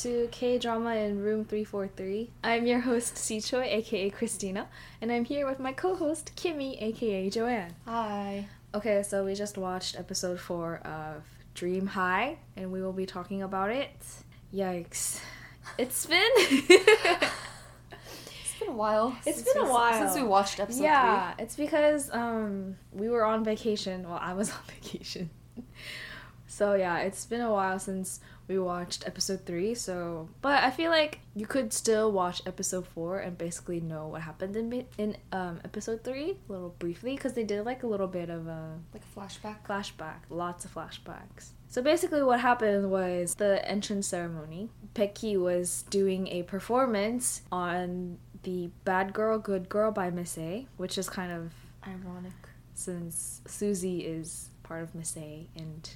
to K Drama in Room 343. I'm your host, Si Choi, aka Christina, and I'm here with my co host, Kimmy, aka Joanne. Hi. Okay, so we just watched episode 4 of Dream High, and we will be talking about it. Yikes. It's been. It's been a while. It's since been a while. since we watched episode yeah, it's because um we were on vacation. Well, I was on vacation. so yeah, it's been a while since we watched episode 3. So, but I feel like you could still watch episode 4 and basically know what happened in in um episode 3 a little briefly cuz they did like a little bit of a like a flashback. flashback, lots of flashbacks. So basically, what happened was the entrance ceremony. Pecky was doing a performance on the Bad Girl, Good Girl by Miss A, which is kind of Ironic. since Suzy is part of Miss A and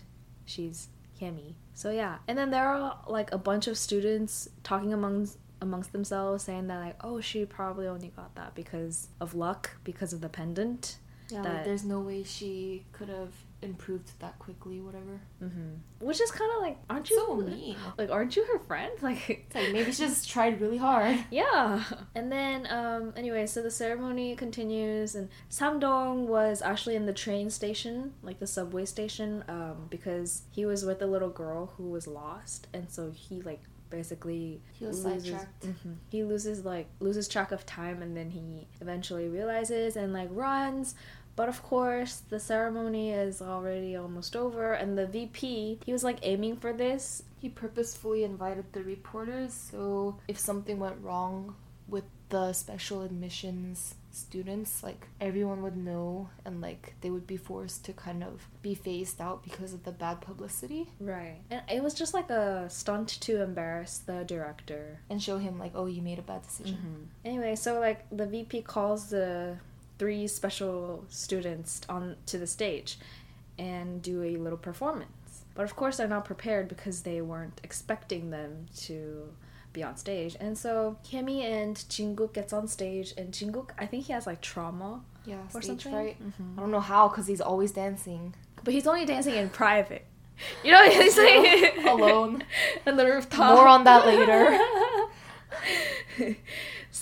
she's Hemi. So yeah, and then there are like a bunch of students talking amongst amongst themselves, saying that like, oh, she probably only got that because of luck, because of the pendant. Yeah, That- like there's no way she could have improved that quickly, whatever. hmm Which is kind of like, aren't you So mean. Like, aren't you her friend? Like, It's like maybe she just tried really hard. yeah. And then, um, anyway, so the ceremony continues, and Samdong was actually in the train station, like the subway station, um, because he was with a little girl who was lost, and so he like basically He was loses- sidetracked. mhm. He loses like loses track of time, and then he eventually realizes and like runs. But of course, the ceremony is already almost over, and the VP he was like aiming for this He purposefully invited the reporters so if something went wrong with the special admissions students, like everyone would know and like they would be forced to kind of be phased out because of the bad publicity Right. And it was just like a stunt to embarrass the director. and show him like, oh, you made a bad decision. Mm-hmm. Anyway, so like the VP calls the three special students on to the stage and do a little performance. But of course they're not prepared because they weren't expecting them to be on stage. And so Kimmy and Jinguk gets on stage and Jinguk I think he has like trauma Yeah, or something. fright. Mhm. I don't know how because he's always dancing But he's only dancing in private. You know what he's saying? alone. on the rooftop. More on that later.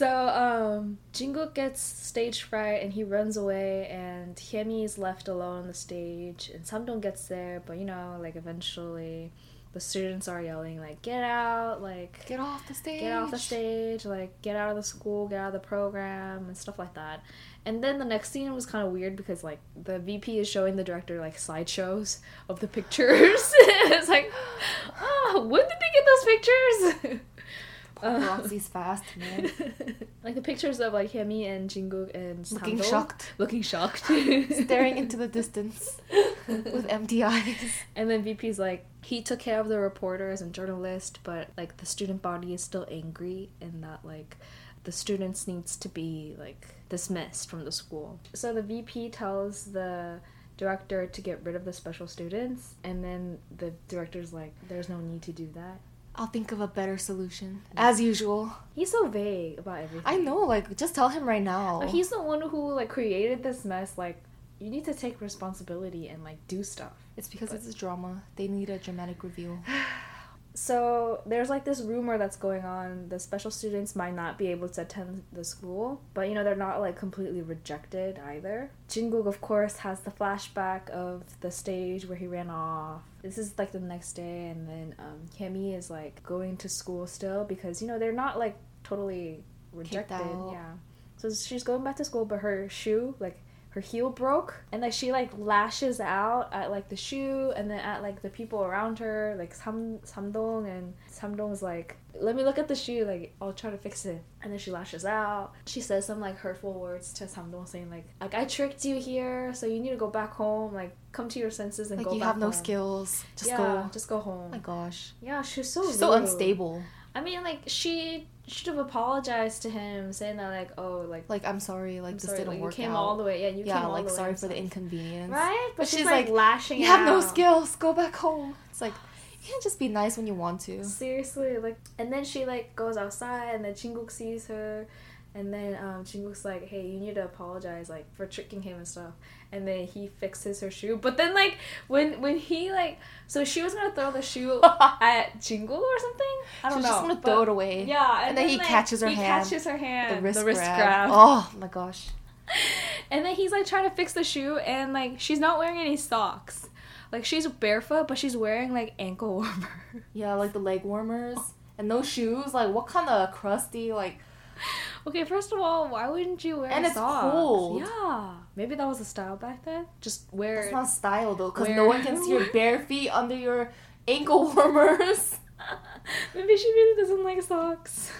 so um Jinguk gets stage fright and he runs away and Hyemi is left alone on the stage and Samdong gets there but you know like eventually the students are yelling like get out like Get off the stage. get off the stage. like get out of the school get out of the program and stuff like that. And then the next scene was kind of weird because like the vp is showing the director like slideshows of the pictures. It's like oh when did they get those pictures Uh, Roxy's fast, man. like the pictures of like Hemi and Jinguk and Looking shocked. looking shocked Staring into the distance with empty eyes. And then VP's like, he took care of the reporters and journalists, but like the student body is still angry and that like the students needs to be like dismissed from the school. So the VP tells the director to get rid of the special students and then the director's like, there's no need to do that. I'll think of a better solution. As usual. He's so vague about everything. I know, like, just tell him right now. But he's the one who like created this mess. Like, you need to take responsibility and like do stuff. It's because it's a drama. They need a dramatic reveal. So there's like this rumor that's going on. The special students might not be able to attend the school, but you know they're not like completely rejected either. Jinguk, of course, has the flashback of the stage where he ran off. This is like the next day, and then um, Kemi is like going to school still because you know they're not like totally rejected. Yeah. So she's going back to school, but her shoe like her heel broke and like she like lashes out at like the shoe and then at like the people around her like Sam Samdong and Samdong's like let me look at the shoe like I'll try to fix it and then she lashes out she says some like hurtful words to Samdong saying like like I tricked you here so you need to go back home like come to your senses and go." Like, go you have no home. skills. Just yeah, go. just go home Oh my gosh. yeah she's so She's so unstable. I mean like she should have apologized to him saying that like oh like Like, I'm sorry, like, I'm this sorry, didn't like, work you came out. all the way yeah you yeah, came all like, the way sorry for the inconvenience. Right? But, But she's, she's like, like, lashing You have no skills. Go back home. It's like, you can't just be nice when you want to. Seriously, like, and then she like goes outside, and then Jinguk sees her, And then um, Jinguk's like, "Hey, you need to apologize, like, for tricking him and stuff." And then he fixes her shoe. But then, like, when when he like, so she was gonna throw the shoe at Jingle or something. I don't She's know. just gonna throw it away. Yeah, And then he like, catches her he hand. He catches her hand. The wrist, grab. grab. Oh my gosh. And then he's like trying to fix the shoe, and like she's not wearing any socks. Like she's barefoot, but she's wearing like ankle warmers. Yeah, like the leg warmers and those shoes. Like, what kind of crusty like? Okay, first of all, why wouldn't you wear And it's socks? cold. Yeah, maybe that was a style back then. Just wear. It's not style though, because no one can see your bare feet under your ankle warmers. maybe she really doesn't like socks.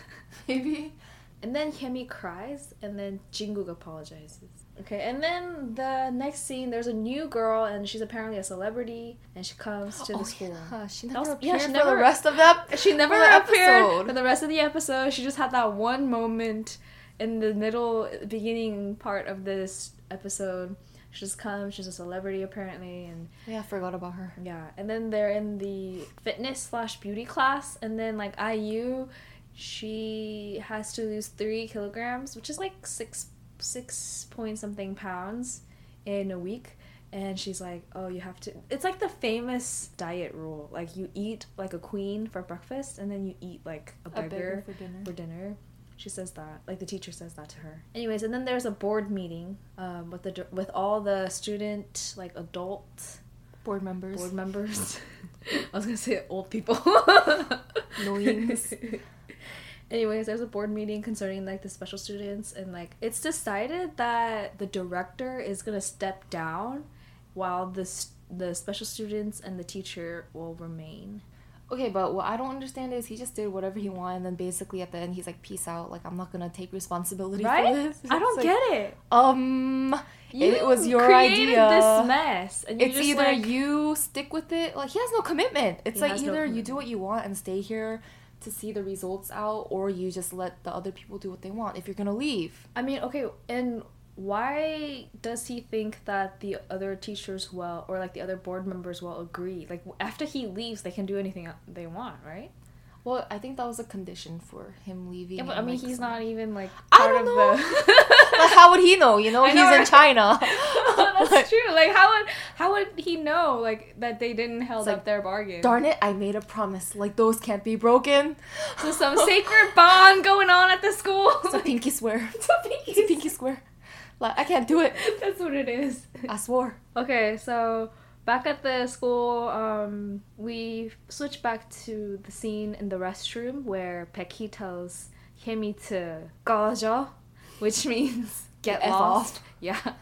Maybe. And then Hemi cries, and then Jinguk apologizes. Okay, and then the next scene, there's a new girl, and she's apparently a celebrity, and she comes to the Oh, school. yeah, she never was- yeah, appeared she for never- the rest of that. She never for appeared episode. for the rest of the episode. She just had that one moment in the middle, beginning part of this episode. She just comes. She's a celebrity apparently, and Yeah, I forgot about her. yeah. And then they're in the fitness slash beauty class, and then like IU, she has to lose three kilograms, which is like six six point something pounds in a week. And she's like, "Oh, you have to." It's like the famous diet rule. Like you eat like a queen for breakfast, and then you eat like a A for dinner. for dinner. She says that, like the teacher says that to her. Anyways, and then there's a board meeting um, with the with all the student like adult Board members. board members. I was gonna say old people. Knowings. Anyways, there's a board meeting concerning like the special students, and like it's decided that the director is gonna step down, while the the special students and the teacher will remain. Okay, but what I don't understand is he just did whatever he wanted, and then basically at the end he's like, "Peace out." Like I'm not gonna take responsibility Right? for this. I don't like, get it. Um, it was your created idea. This mess, and you it's just either like, you stick with it. Like he has no commitment. It's like has no either you do what you want and stay here to see the results out, or you just let the other people do what they want. If you're gonna leave, I mean, okay, and why does he think that the other teachers will, or like the other board members will agree? Like after he leaves, they can do anything they want, right? Well, I think that was a condition for him leaving. Yeah, but I mean, like, he's some- not even like I part don't of know. the. like, how would he know? You know, he's in? China. That's true. Like, how would how would he know like that they didn't held It's up their bargain? Darn it! I made a promise. Like those can't be broken. There's some sacred bond going on at the school. It's a pinky swear. It's a pinky It's a pinky swear. Like I can't do it. That's what it is. I swore. Okay, so back at the school, um, we switch back to the scene in the restroom where Peki tells Hemi to 가져, which means get lost. off. Yeah.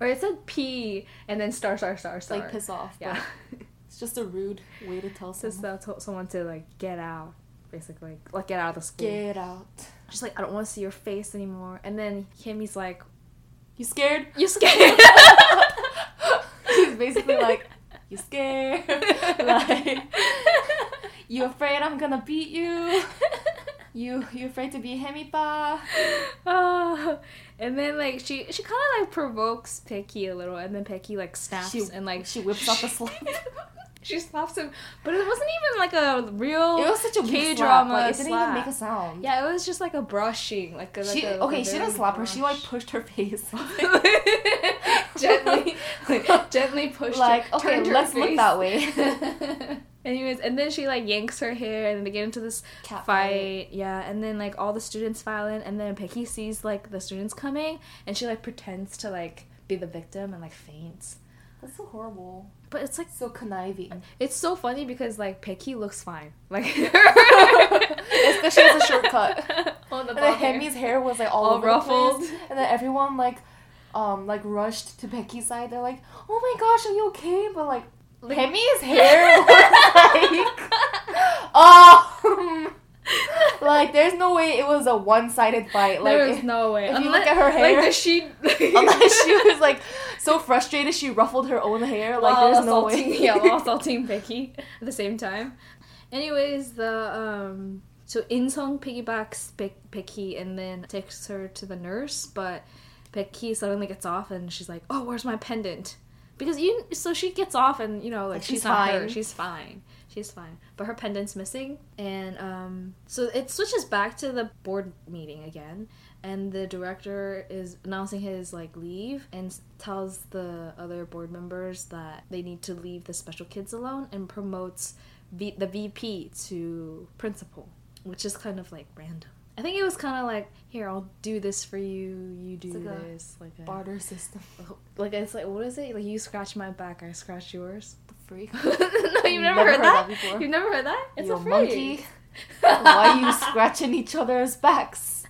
Or it said P and then star star star star. like piss off. Yeah. It's just a rude way to tell Just someone. to tell someone to like get out, basically, like get out of the school. Get out. She's like, I don't want to see your face anymore. And then Hemi's like, You scared? You scared? Basically like, you scared? like, you afraid I'm gonna beat you? You you afraid to be hemipa? Ah, and then like she she kind of like provokes Pecky a little, and then Pecky like snaps She and like she whips off a slap. she slaps him, but it wasn't even like a real. It was such a weak drama Like, it didn't slap. even make a sound. Yeah, it was just like a brushing, like a, like She a, okay. a She didn't slap her. She like pushed her face. Gently, like, gently pushed. Like, her, okay, let's look that way. Anyways, and then she like yanks her hair, and they get into this Cat fight. Yeah, and then like all the students file in, and then Pecky sees like the students coming, and she like pretends to like be the victim and like faints. That's so horrible. But it's like So conniving. it's so funny because like Pecky looks fine, like she has a shortcut. On the And then hair. Hemi's hair was like all, All ruffled. And then everyone like um like rushed to Becky's side. They're like, "Oh my gosh, are you okay?" But like, Like- Hemi's hair was like oh like there's no way it was a one-sided fight. Like There is no way. if you look at her hair. like sheet, unless she was like so frustrated she ruffled her own hair. Like while there's no way. yeah, while assaulting Becky at the same time. Anyways, the um, so Insung piggybacks Be- Becky and then takes her to the nurse, but Becky suddenly gets off and she's like, "Oh, where's my pendant?" Because you, so she gets off and you know, like she's, she's not fine. hurt, she's fine, she's fine, but her pendant's missing, and um, so it switches back to the board meeting again, and the director is announcing his like leave and tells the other board members that they need to leave the special kids alone and promotes v- the VP to principal, which is kind of like random. I think it was kind of like, here, I'll do this for you. You do like this, like a, Barter system. like it's like what is it? Like you scratch my back, I scratch yours. The freak. no, you've You've never, heard, that. before. You've never heard that? It's you a monkey. Why are you scratching each other's backs?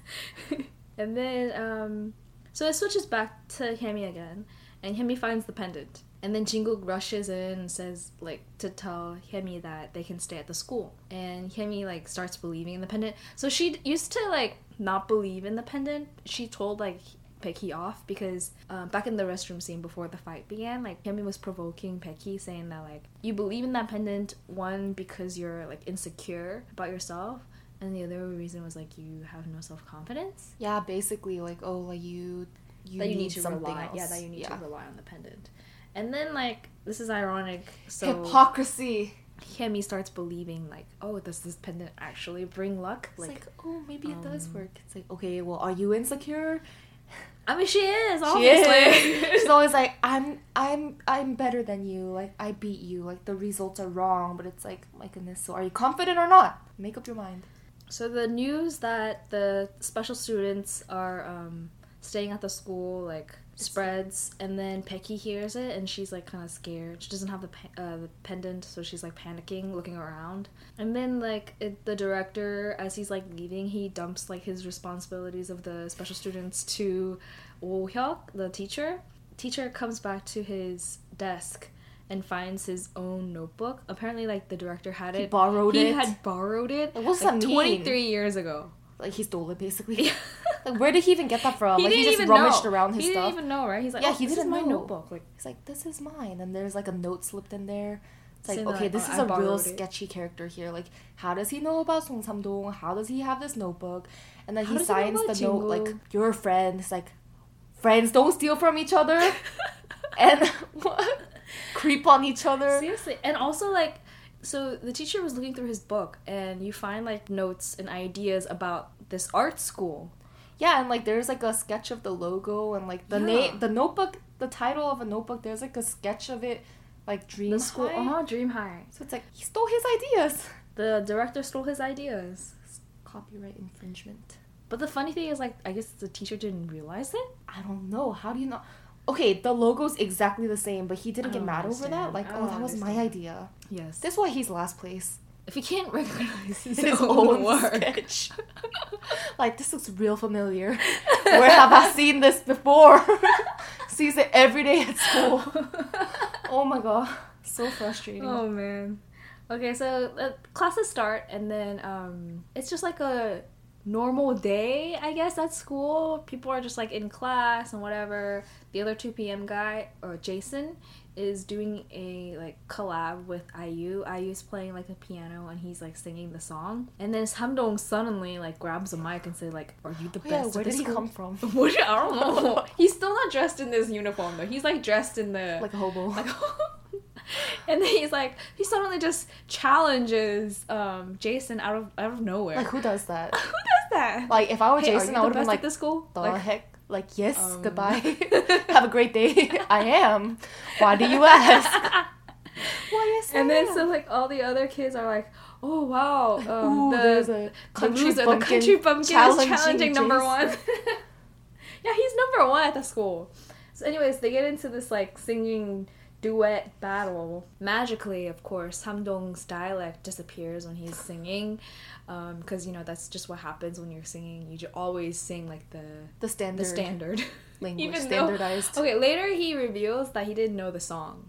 and then, um, so it switches back to Hemi again, and Hemi finds the pendant. And then Jingle rushes in and says, like, to tell Hemi that they can stay at the school. And Hemi, like, starts believing in the pendant. So she used to, like, not believe in the pendant. She told, like, Pecky off because um, back in the restroom scene before the fight began, like, Hemi was provoking Pecky, saying that, like, you believe in that pendant, one, because you're, like, insecure about yourself. And the other reason was, like, you have no self confidence. Yeah, basically like oh like you you, that you need, need to something rely. else. Yeah, that you need yeah. to rely on the pendant. And then like this is ironic. So Hypocrisy. Hemi starts believing like, oh, does this pendant actually bring luck? It's Like, like, oh, maybe it does um, work. It's like, okay, well, are you insecure? I mean, she is She obviously. is. She's always like, I'm, I'm, I'm better than you. Like, I beat you. Like, the results are wrong. But it's like, my goodness. So, are you confident or not? Make up your mind. so the news that the special students are um, staying at the school like spreads, and then Pecky hears it, and she's like kind of scared. She doesn't have the pe- uh, the pendant, so she's like panicking, looking around. And then like it, the director, as he's like leaving, he dumps like his responsibilities of the special students to Oh Hyuk, the teacher. Teacher comes back to his desk and finds his own notebook. Apparently, like the director had He it. borrowed he it. had borrowed it. What's like, that mean? 23 years ago. Like, he stole it, basically. like, where did he even get that from? he like, didn't he just even rummaged know. around his he stuff. didn't even know, right? He's like, Yeah, oh, he this didn't is my know. notebook. Like, He's like, this is mine. And there's like a note slipped in there. It's like, okay, that, this oh, is I a real it. sketchy character here. Like, how does he know about Song Samdong? How does he have this notebook? And then How he he signs the about note like, your friend. It's like, friends don't steal from each other. and what? Creep on each other. Seriously, and also like, so the teacher was looking through his book, and you find like notes and ideas about this art school. Yeah, and like there's like a sketch of the logo and like the Yeah. name, the notebook, the title of a notebook. There's like a sketch of it, like Dream the school, High. uh huh, Dream High. So it's like he stole his ideas. The director stole his ideas. Copyright infringement. But the funny thing is, like, I guess the teacher didn't realize it. I don't know. How do you know? Okay, the logo's exactly the same, but he didn't get don't mad over that. Like, oh, that was my idea. Yes. That's why he's last place. if he can't recognize his, His own, own work. Like, this looks real familiar. Where have I seen this before? Sees it every day at school. Oh my god, so frustrating. Oh man. Okay, so uh, classes start, and then um, it's just like a normal day, I guess, at school. People are just like in class and whatever. The other 2 p.m. guy, or Jason, is doing a like collab with IU. IU's playing like a piano and he's like singing the song. And then Samdong suddenly like grabs a mic and say like, "Are you the Oh, yeah, best?" where at did he school?" come from? I don't know. He's still not dressed in this uniform though. He's like dressed in the Like a hobo. like, and then he's like, he suddenly just challenges um, Jason out of out of nowhere. Like, who does that? Who does Like, if I were hey, Jason, I would have been like, the school? the Like, heck? Like, yes, Um. goodbye. have a great day. I am. Why do you ask? Why yes, and I then am. so like all the other kids are like, oh wow, um, Ooh, the, the country the bumpkin country bumpkin is challenging challenging number one. yeah, he's number one at the school. So, anyways, they get into this like singing duet battle. Magically, of course, Samdong's dialect disappears when he's singing, um, because you know that's just what happens when you're singing. You always sing like the the standard, the standard. language, Even though- standardized. okay, later he reveals that he didn't know the song.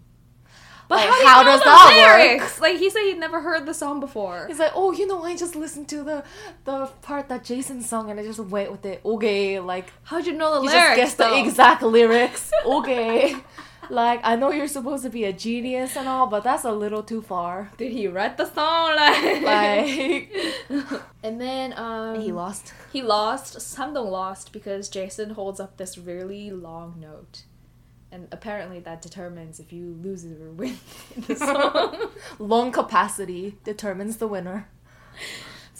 But Like, how, do how does that work? Like he said he'd never heard the song before. He's like, oh, you know, I just listened to the the part that Jason sung, and I just went with it. Okay, like How'd you know the you lyrics? just guessed the exact lyrics. Okay, like I know you're supposed to be a genius and all, but that's a little too far. Did he write the song? Like, Like and then um, he lost. He lost. Samdong lost because Jason holds up this really long note, and apparently that determines if you lose or win the song. Lung capacity determines the winner.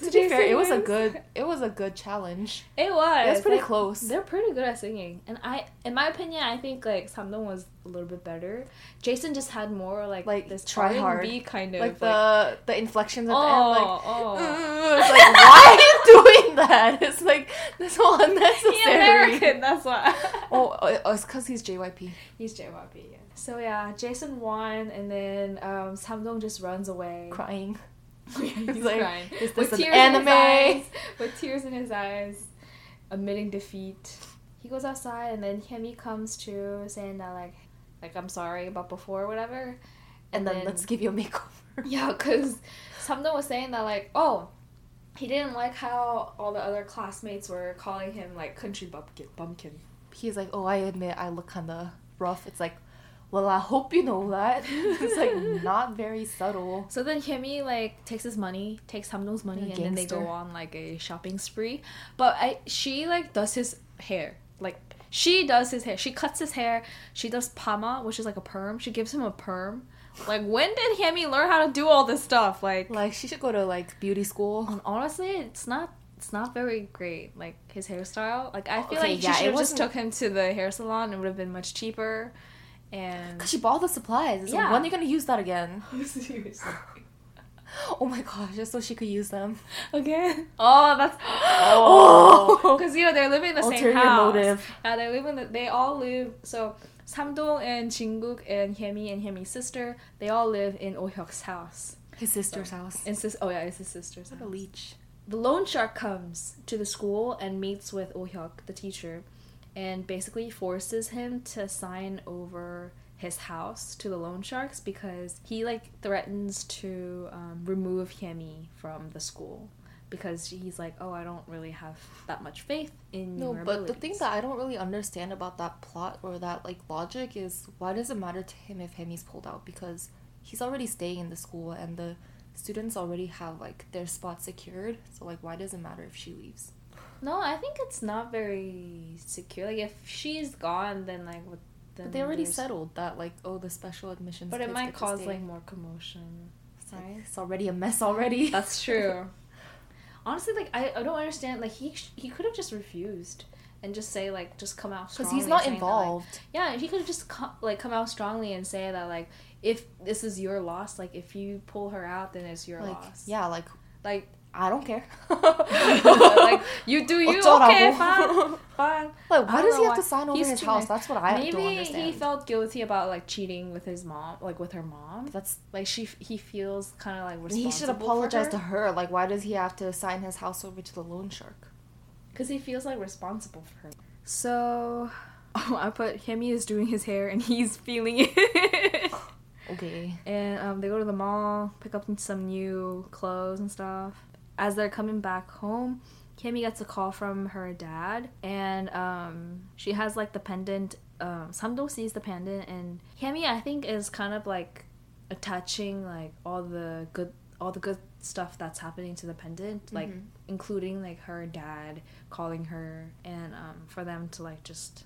To be fair, it was a good it was a good challenge. It was. It was pretty like, close. They're pretty good at singing, and I, in my opinion, I think like Samdong was a little bit better. Jason just had more like Like, this try hard. Kind of Like the the inflections at oh, the end, like oh. it's like why are you doing that? It's like so He unnecessary. American, that's why. Oh, oh, it's because he's JYP. He's JYP. Yeah. So yeah, Jason won, and then um, Samdong just runs away. Crying. He's like, crying is with an tears in his anime? eyes. With tears in his eyes, admitting defeat. He goes outside, and then Hemi comes to saying that like, like I'm sorry about before, or whatever. And then, let's give you a makeover. Yeah, because Samdong was saying that like, oh, he didn't like how all the other classmates were calling him like country bumpkin. Bumpkin. He's like, oh, I admit I look kind of rough. It's like, well, I hope you know that. it's like not very subtle. So then Hemi like takes his money, takes Samdong's money, Yeah, and then they go on like a shopping spree. But I she like does his hair. Like she does his hair. She cuts his hair. She does pama, which is like a perm. She gives him a perm. Like when did Hemi learn how to do all this stuff? Like, Like she should go to like beauty school. and honestly, it's not it's not very great. Like his hairstyle. Like I oh, feel Okay, like yeah, she should have just took him to the hair salon. It would have been much cheaper. And Cause she bought the supplies. So Yeah. when are you gonna use that again? seriously. Oh my gosh, just so she could use them. Again? Oh, that's Oh. because you know they're living in the same Ulterior house. motive. Yeah, they live in the, they all live. So Samdong and Jinguk and Hyemi and Hyemi's sister, they all live in Oh Hyuk's house. His sister's house. And sis, oh yeah, it's his sister's What a leech. The loan shark comes to the school and meets with Oh Hyuk, the teacher, and basically forces him to sign over his house to the loan sharks because he like threatens to um, remove Hyemi from the school because he's like, oh, I don't really have that much faith in No, but the thing that I don't really understand about that plot or that like logic is why does it matter to him if Hemi's pulled out? Because he's already staying in the school and the students already have like their spot secured. So like why does it matter if she leaves? No, I think it's not very secure. Like if she's gone, then like what? Then But they already there's- settled that like oh the special admissions. But it might cause like more commotion. Like, it's already a mess already. That's true. Honestly, like I, I don't understand. Like he he could have just refused and just say like just come out because he's not saying that, like- involved. yeah, he could have just co- like come out strongly and say that like if this is your loss, like if you pull her out, then it's your like loss. yeah, like Like I don't care. like you do you okay fine fine. Like why does he have why. to sign over He's his house? Nice. That's what I maybe don't understand. he felt guilty about like cheating with his mom, like with her mom. That's like she he feels kind of like responsible. He should apologize her. to her. Like why does he have to sign his house over to the loan shark? Because he feels like responsible for her. So oh, I put Hemi is doing his hair and he's feeling it. okay. And um, they go to the mall, pick up some new clothes and stuff. As they're coming back home, Kimmy gets a call from her dad, and um, she has like the pendant. Um, Samdo sees the pendant, and Kimmy, I think, is kind of like attaching like all the good, all the good stuff that's happening to the pendant, like Mhm. including like her dad calling her, and um, for them to like just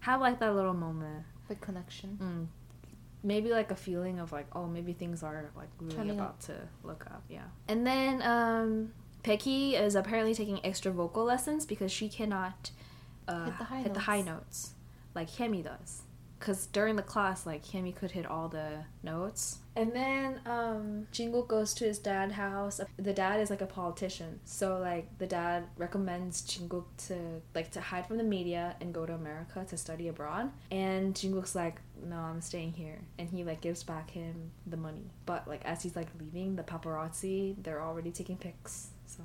have like that little moment. Like connection. Mm. Maybe like a feeling of like, oh, maybe things are like really Turning about to look up, yeah. And then um Peggy is apparently taking extra vocal lessons because she cannot uh, Hit the high hit the high notes. notes like Hemi does. Because during the class, like Hemi could hit all the notes. And then um, Jingle goes to his dad's house. The dad is like a politician, so like the dad recommends Jingle to like to hide from the media and go to America to study abroad. And Jingle's like, no, I'm staying here, and he like gives back him the money. But like as he's like leaving, the paparazzi they're already taking pics. So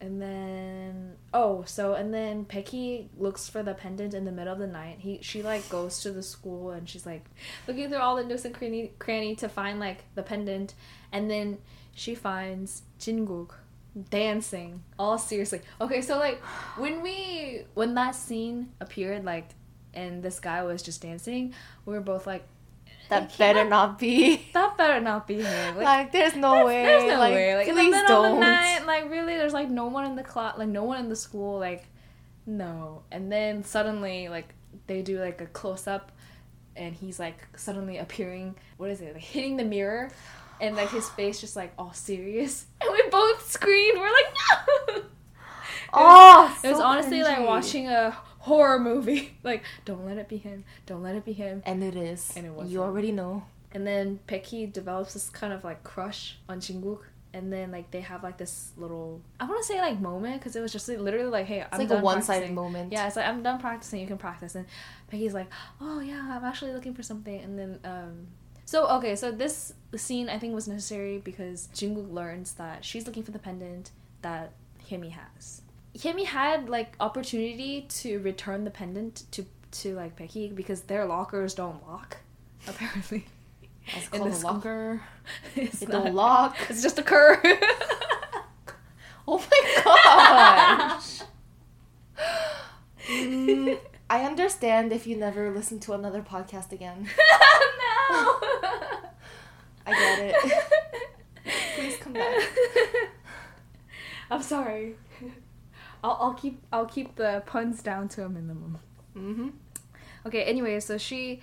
and then oh, so and then Pecky looks for the pendant in the middle of the night. He she like goes to the school and she's like looking through all the nooks and cranny, cranny to find like the pendant, and then she finds Jinguk dancing all seriously. Okay, so like when we when that scene appeared like and this guy was just dancing, we were both like That he better not be. that better not be him. Like, Like, there's no there's, way. There's no like, way. Like in the middle don't. of the night, like really, there's like no one in the class, like no one in the school, like no. And then suddenly, like they do like a close up, and he's like suddenly appearing. What is it? Like hitting the mirror, and like his face just like all serious, and we both screamed. We're like, no. Oh, It was so honestly like watching a horror movie. Like, don't let it be him. Don't let it be him. And it is. And it wasn't. You already know. And then Peki develops this kind of like crush on Jinguk. And then like they have like this little I want to say like moment because it was just like, literally like hey It's I'm like done a one-sided moment. Yeah, it's like I'm done practicing. You can practice. And Peggy's like, oh yeah, I'm actually looking for something. And then um, so okay, so this scene I think was necessary because Jinguk learns that she's looking for the pendant that Hyemi has. Hyemi had like opportunity to return the pendant to to like Peggy because their lockers don't lock apparently. It's called the a locker. it's It not- don't lock. It's just a curve. Oh my gosh. Mm, I understand if you never listen to another podcast again. no. I get it. Please come back. I'm sorry. I'll, I'll keep I'll keep the puns down to a minimum. Mm-hmm. Okay. Anyway, so she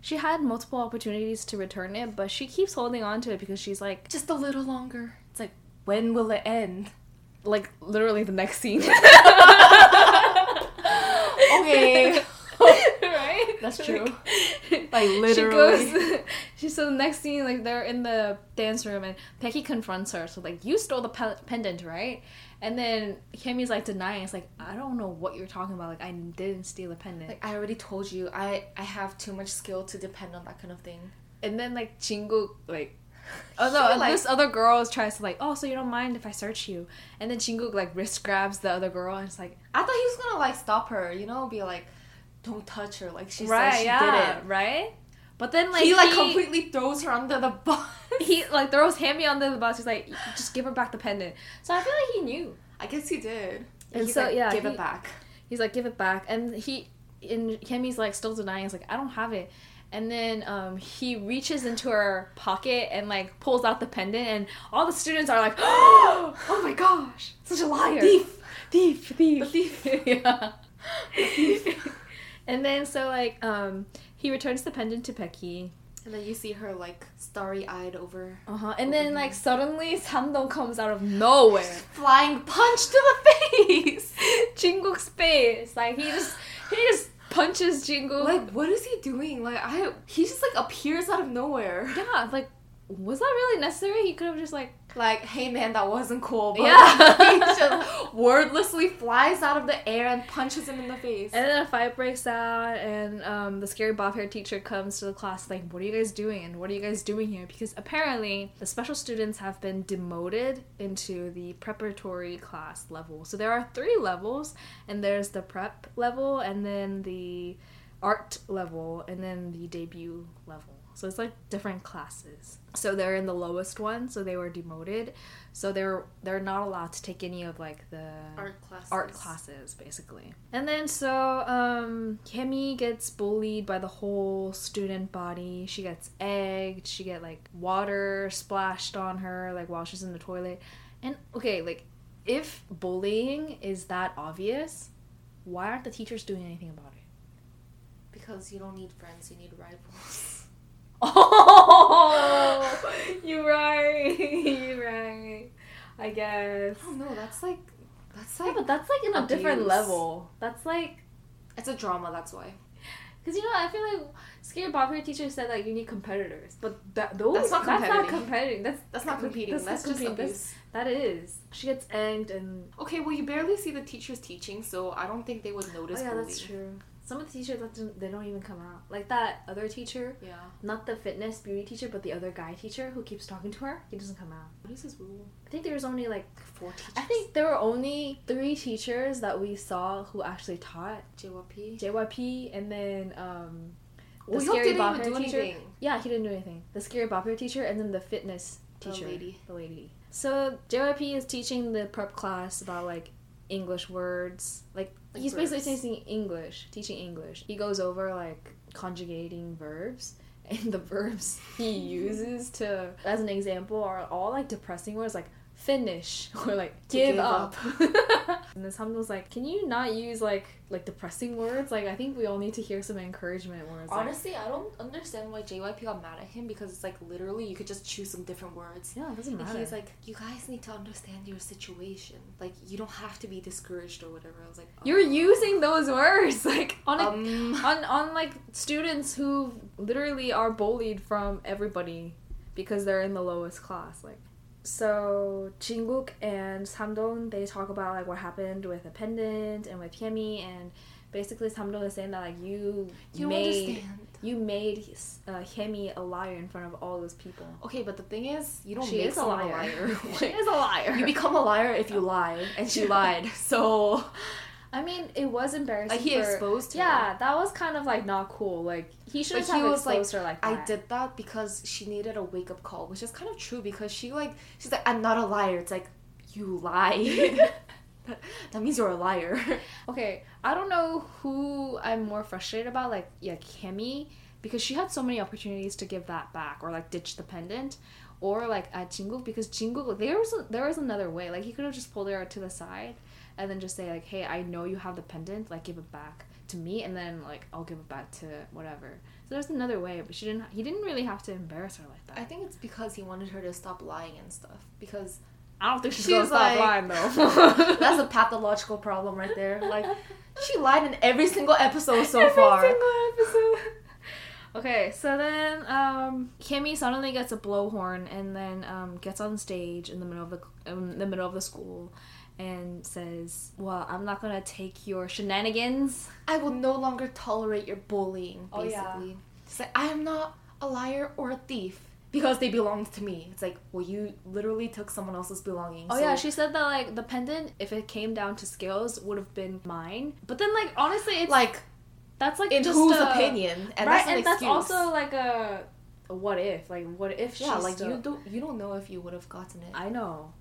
she had multiple opportunities to return it, but she keeps holding on to it because she's like Just a little longer. It's like, when will it end? like literally the next scene. Okay. right? That's true. Like, Like, She literally. goes. She so the next scene, like they're in the dance room, and Becky confronts her. So like, you stole the pe- pendant, right? And then Kimmy's like denying. It's like I don't know what you're talking about. Like I didn't steal a pendant. Like I already told you, I I have too much skill to depend on that kind of thing. and then like Jingu like. Oh no! like- this other girl tries to like, oh, so you don't mind if I search you? And then Jingu like wrist grabs the other girl, and it's like, I thought he was gonna like stop her, you know, be like, "Don't touch her," like she right, said she yeah, did it. right. But then like he like completely throws her under the bus. he like throws Hammy under the bus. He's like, just give her back the pendant. So I feel like he knew. I guess he did. And He's so, like, yeah, give he- it back. He's like, give it back, and he and Kimmy's like still denying. He's like, I don't have it. And then um, he reaches into her pocket and like pulls out the pendant, and all the students are like, "Oh my gosh, such a liar, Thief. thief, thief, The thief. yeah." and then so like um, he returns the pendant to Pecky. And then you see her like starry eyed over, Uh huh. And then like suddenly Samdong comes out of nowhere. flying punch to the face. Jinguk's face, like he just he just punches Jinguk. like, what is he doing? Like, I he just like appears out of nowhere. yeah, like was that really necessary? He could have just like Like, hey man, that wasn't cool. But Yeah. he just wordlessly flies out of the air and punches him in the face. And then a fight breaks out, and um, the scary bob hair teacher comes to the class, like, What are you guys doing? And what are you guys doing here? Because apparently, the special students have been demoted into the preparatory class level. So there are three levels, and there's the prep level, and then the art level, and then the debut level. So it's like different classes. So they're in the lowest one, so they were demoted. So they're they're not allowed to take any of like the art classes. art classes basically and then so um Kemi gets bullied by the whole student body she gets egged she get like water splashed on her like while she's in the toilet and okay like if bullying is that obvious why aren't the teachers doing anything about it Because you don't need friends, you need rivals. oh you're right you're right i guess oh, don't know. That's like, that's yeah, like, but that's like in a different level that's like it's a drama. That's why. Because you know, I feel like Scary Bob Hair teacher said like you need competitors, but that those That's not that's not competing. competing. That's That's not competing. That's, just competing. abuse. That's- that is. She gets egged and Okay, well, you barely see the teachers teaching, so I don't think they would notice. oh notice. yeah, bullying. that's true. Some of the teachers that don't- they don't even come out. Like that other teacher, Yeah. not the fitness beauty teacher, but the other guy teacher who keeps talking to her. He doesn't come out. What is his rule? I think there's only like Four teachers. I think there were only three teachers that we saw who actually taught JYP. JYP, and then um, the Well, scary didn't even do teacher. anything. Yeah, he didn't do anything. The scary Bob Hair teacher and then the fitness teacher, The teacher. lady. The lady. So JYP is teaching the prep class about like English words. Like, Like he's basically teaching English, teaching English. He goes over like conjugating verbs. And the verbs he uses to, as an example, are all like depressing words like finish or like give, give up. and then was like, can you not use like like depressing words? Like I think we all need to hear some encouragement words. like- Honestly, I don't understand why JYP got mad at him because it's like literally you could just choose some different words. yeah, it doesn't And matter. he's like, you guys need to understand your situation. Like, you don't have to be discouraged or whatever. I was like, You're using those words like on a, um, on on like students who literally are bullied from everybody because they're in the lowest class like so Jinguk and Samdong they talk about like what happened with a pendant and with Hyemi and basically Samdong is saying that like you, you made understand. you made uh, Hyemi a liar in front of all those people. Okay, but the thing is, you don't she make is a liar. a liar. she is a liar. you become a liar if you lie, and she lied. So, I mean, it was embarrassing. like, he for- exposed her. Yeah, that was kind of like not cool. Like he should have was like, exposed her like that. I did that because she needed a wake up call, which is kind of true because she like she's like I'm not a liar. It's like you lie. that, means you're a liar. Okay, I don't know who I'm more frustrated about, like yeah, Kimmy, because she had so many opportunities to give that back or like ditch the pendant, or like at Jinguk because Jinguk like, there was a, there was another way. Like he could have just pulled her to the side, and then just say like, hey, I know you have the pendant, like give it back to me, and then like I'll give it back to whatever. So there's another way, but she didn't. He didn't really have to embarrass her like that. I think it's because he wanted her to stop lying and stuff. Because I don't think she's, She's gonna stop lying though. that's a pathological problem right there. Like she lied in every single episode so Every far. single episode. okay, so then um, Kimmy suddenly gets a blowhorn and then um, gets on stage in the middle of the in the middle of the school and says, "Well, I'm not gonna take your shenanigans." I will no longer tolerate your bullying. Oh, Basically, yeah. She's like, I am not a liar or a thief because they belonged to me. It's like, well, you literally took someone else's belongings. Oh so- yeah, she said that like the pendant, if it came down to scales, would have been mine. But then like honestly, it's like that's like in just whose a- opinion, and right, that's an and that's also like a, a what if, like what if yeah, like still- you don't you don't know if you would have gotten it. I know.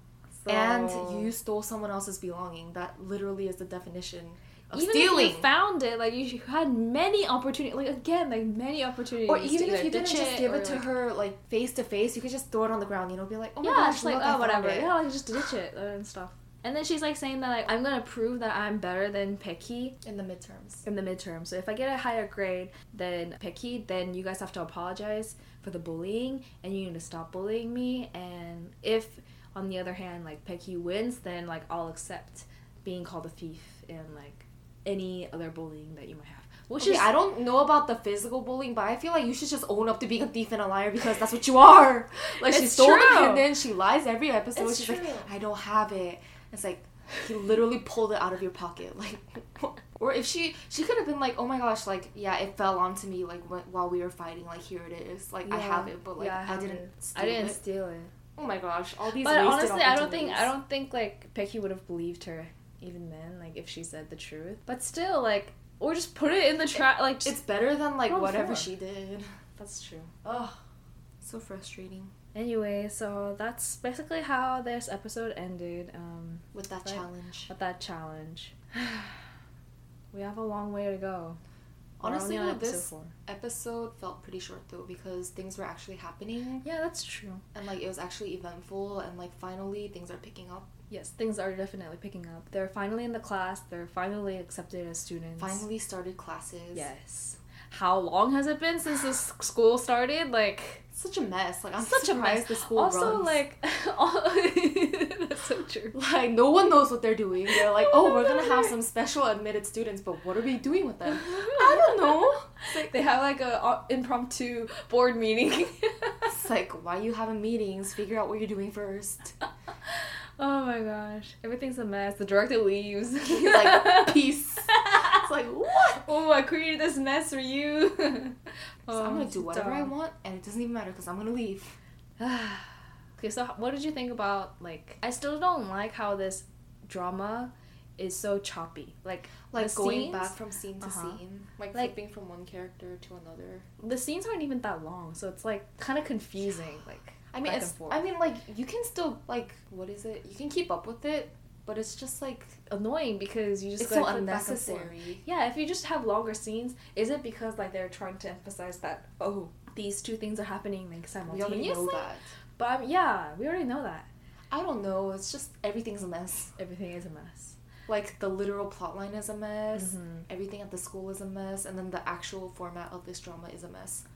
And you stole someone else's belonging. That literally is the definition of even stealing. if you found it, like you had many opportunities, like again, like many opportunities. or even if you didn't just give or, it to like- her like face to face, you could just throw it on the ground. You know, be like, oh my yeah, gosh, like oh whatever. it. Yeah, like just ditch it uh, and stuff. And then she's like saying that like I'm gonna prove that I'm better than Pecky in the midterms. in the midterm. So if I get a higher grade than Pecky, then you guys have to apologize for the bullying and you need to stop bullying me. And if on the other hand like Pecky wins, then like I'll accept being called a thief and like any other bullying that you might have. Which Okay, is I don't know about the physical bullying, but I feel like you should just own up to being a thief and a liar because that's what you are. Like she stole true. pendant, she lies every episode. It's She's true. like, I don't have it. It's like he literally pulled it out of your pocket, like. Or if she she could have been like, oh my gosh, like yeah, it fell onto me like wh- while we were fighting. Like here it is, like I have it, but like Yeah, I, have didn't. Steal I didn't It. steal it. Oh my gosh, all these. But honestly, I don't think I don't think like Pecky would have believed her even then, like if she said the truth. But still, like or just put it in the trash. Like just, It's better than like whatever she did. that's true. Ugh, so frustrating Anyway, so that's basically how this episode ended. Um, with that Right. challenge. with that challenge. we have a long way to go. Honestly, though, episode this four. episode felt pretty short though because things were actually happening Yeah, that's true. and like it was actually eventful and like finally things are picking up. Yes, things are definitely picking up. They're finally in the class. They're finally accepted as students. Finally started classes. Yes. How long has it been since this school started? Like such a mess. Like I'm Such a mess. the school also runs. like so true. like no one knows what they're doing. They're like, Oh oh, we're gonna have some special admitted students, but what are we doing with them? I don't know. Like, they have like a uh, impromptu board meeting. It's like why you having meetings? Figure out what you're doing first. oh my gosh, everything's a mess. The director leaves. He's like peace. It's like what? oh, I created this mess for you. So I'm gonna do it's whatever I want, and it doesn't even matter because I'm gonna leave. okay, so what did you think about like? I still don't like how this drama is so choppy. Like, Like going scenes- back from scene to Uh-huh. scene, like, Like- flipping from one character to another. the scenes aren't even that long, so it's like kind of confusing. Like, I mean, it's. I mean, like you can still like what is it? You can keep up with it, but it's just like annoying because you just it's so flip back and forth. unnecessary. Yeah, if you just have longer scenes, is it because like they're trying to emphasize that oh these two things are happening like We simultaneously? already know that. But um, yeah, we already know that. I don't know. It's just everything's a mess. Everything is a mess. Like the literal plotline is a mess. Mhm. Everything at the school is a mess, and then the actual format of this drama is a mess.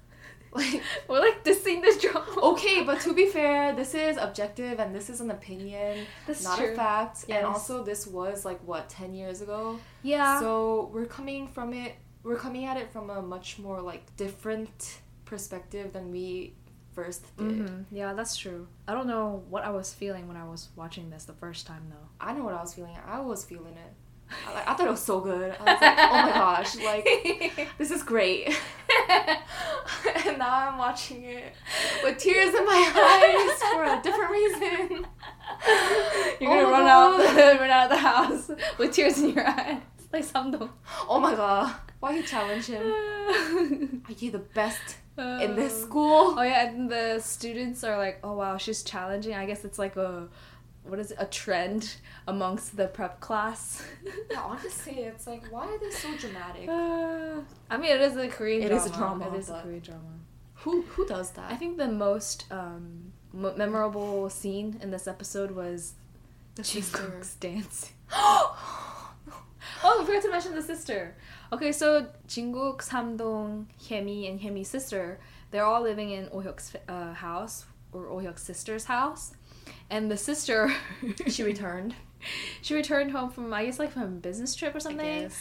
Like We're like dissing this drama. okay, but to be fair, this is objective and this is an opinion, That's not true. a fact. Yes. And also, this was like what ten years ago. Yeah. So we're coming from it. We're coming at it from a much more like different perspective than we first did. Mhm. Yeah, that's true. I don't know what I was feeling when I was watching this the first time though. I know what I was feeling. I was feeling it. I, like, I thought it was so good. I was like, oh my gosh, like this is great. and now I'm watching it with tears in my eyes for a different reason. You're Oh gonna my run out, God. run out of the house with tears in your eyes, like Samdong. Oh my god. Why you challenge him? Are you the best in this Uh, school? Oh yeah, and the students are like, "Oh wow, she's challenging." I guess it's like a, what is it? A trend amongst the prep class. Yeah, honestly, it's like, why are they so dramatic? Uh, I mean, it is a Korean. It drama. is a drama, It is a Korean drama. Who who does that? I think the most um, m- memorable scene in this episode was the sister. Jinguk's dance. Oh, we forgot to mention the sister. Okay, so Jinguk, Samdong, Hyemi, and Hyemi's sister, they're all living in Oh Hyuk's uh, house, or Oh Hyuk's sister's house. And the sister, she returned. she returned home from, I guess, like from a business trip or something.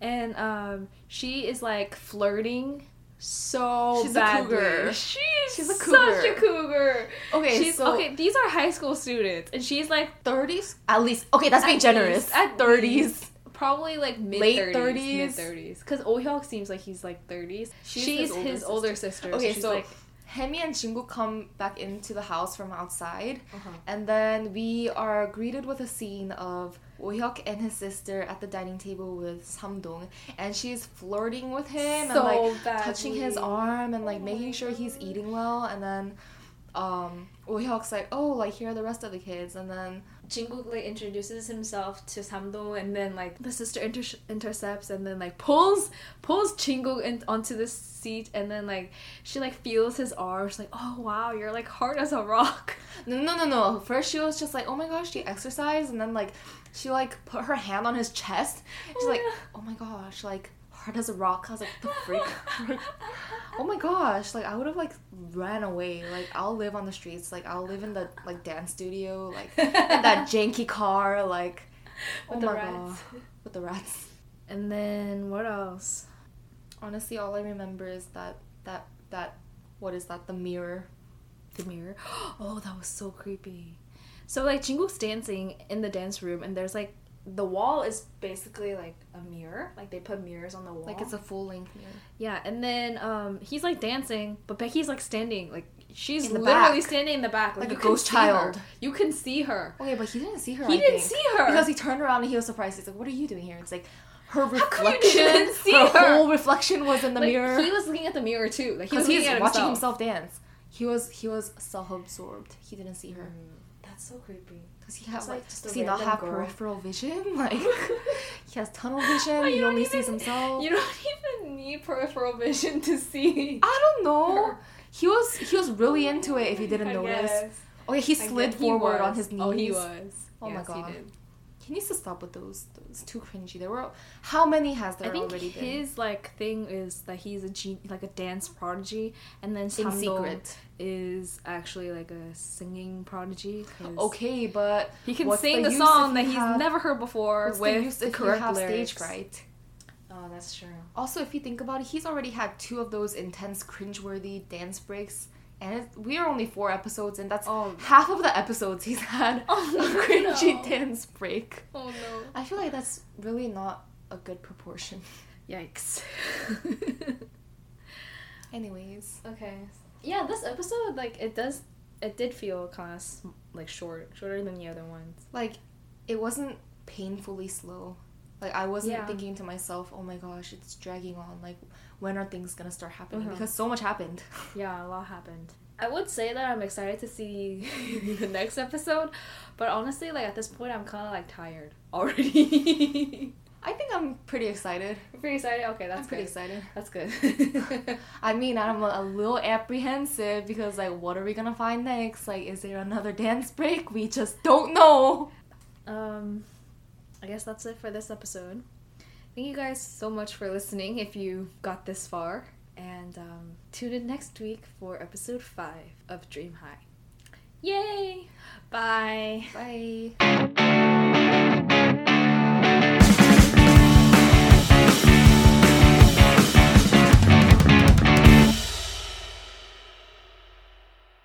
And um, she is like flirting so She's a badly. cougar. She's, She's a such a cougar. Okay, she's so okay. These are high school students, and she's like thirties at least. Okay, that's being generous. least, at thirties. Probably like mid Late 30s, 30s. mid thirties. Because Oh Hyuk seems like he's like thirties. She's She's, his his, older older sister. Okay, she's so like, Hyemi and Jinguk come back into the house from outside, uh-huh. and then we are greeted with a scene of Wohyuk and his sister at the dining table with Samdong, and she's flirting with him and So like touching his arm and like Oh making sure he's eating well, and then um Wohyuk's like, oh, like here are the rest of the kids, and then Jinguk like introduces himself to Samdong, and then like the sister inter- intercepts, and then like pulls pulls Jinguk in- onto the seat, and then like she like feels his arm. She's like, "Oh wow, you're like hard as a rock." No, no, no, no. First, she was just like, "Oh my gosh, she exercised," and then like, she like put her hand on his chest. She's Oh, like, yeah. "Oh my gosh, like hard as a rock." I was like, "The freak!" oh my gosh, like I would have like ran away. Like I'll live on the streets. Like I'll live in the like dance studio. Like in that janky car. Like oh With oh the my rats. god, with the rats. And then what else? Honestly, all I remember is that that that what is that? The mirror. the mirror. Oh, that was so creepy. So like Jinguk's dancing in the dance room, and there's like the wall is basically like a mirror. Like they put mirrors on the wall. Like it's a full length mirror. yeah. And then um he's like dancing, but Becky's like standing. Like she's literally back. standing in the back, Like you a ghost child. You can see her. Okay, but he didn't see her. He I didn't think. see her because he turned around and he was surprised. He's like, "What are you doing here?" It's like her reflection. her, her? whole reflection was in the Like, mirror. He was looking at the mirror too. Like he was he's at watching himself. himself dance. He was he was self-absorbed. He didn't see her. Mm, that's so creepy. Does he have It's like, a does he not have girl. peripheral vision? Like he has tunnel vision. He you only even- sees himself. You don't even need peripheral vision to see. I don't know. her. He was he was really into it. If you didn't I notice. guess. Oh, okay, he slid guess he forward on his knees. Oh, he was. Oh my Yes, he God. Did. He needs to stop with those. Those too cringy. There were how many has there I think already been? his like thing is that he's a gen- like a dance prodigy, and then in Samdong secret. is actually like a singing prodigy. Okay, but he can what's sing the the, song that you he's have- never heard before what's the with use the correct have lyrics. stage fright? Oh, that's true. Also, if you think about it, he's already had two of those intense, cringeworthy dance breaks, and we are only four episodes, and that's Oh, half of the episodes he's had Oh, a cringy no. dance break. oh no! I feel like that's really not a good proportion. Yikes. Anyways, okay. Yeah, this episode like it does. It did feel kind of like short, shorter than the other ones. like, it wasn't painfully slow. Like I wasn't Yeah. thinking to myself, "Oh my gosh, it's dragging on. Like, when are things gonna start happening?" Mhm. Because so much happened. Yeah, a lot happened. I would say that I'm excited to see the next episode, but honestly, like at this point, I'm kind of like tired already. I think I'm pretty excited. Pretty excited. Okay, that's I'm pretty good. excited. That's good. I mean, I'm a, a little apprehensive because, like, what are we gonna find next? Like, is there another dance break? We just don't know. um, I guess that's it for this episode. Thank you guys so much for listening. If you got this far, and um, tune in next week for episode five of Dream High. Yay! Bye. Bye.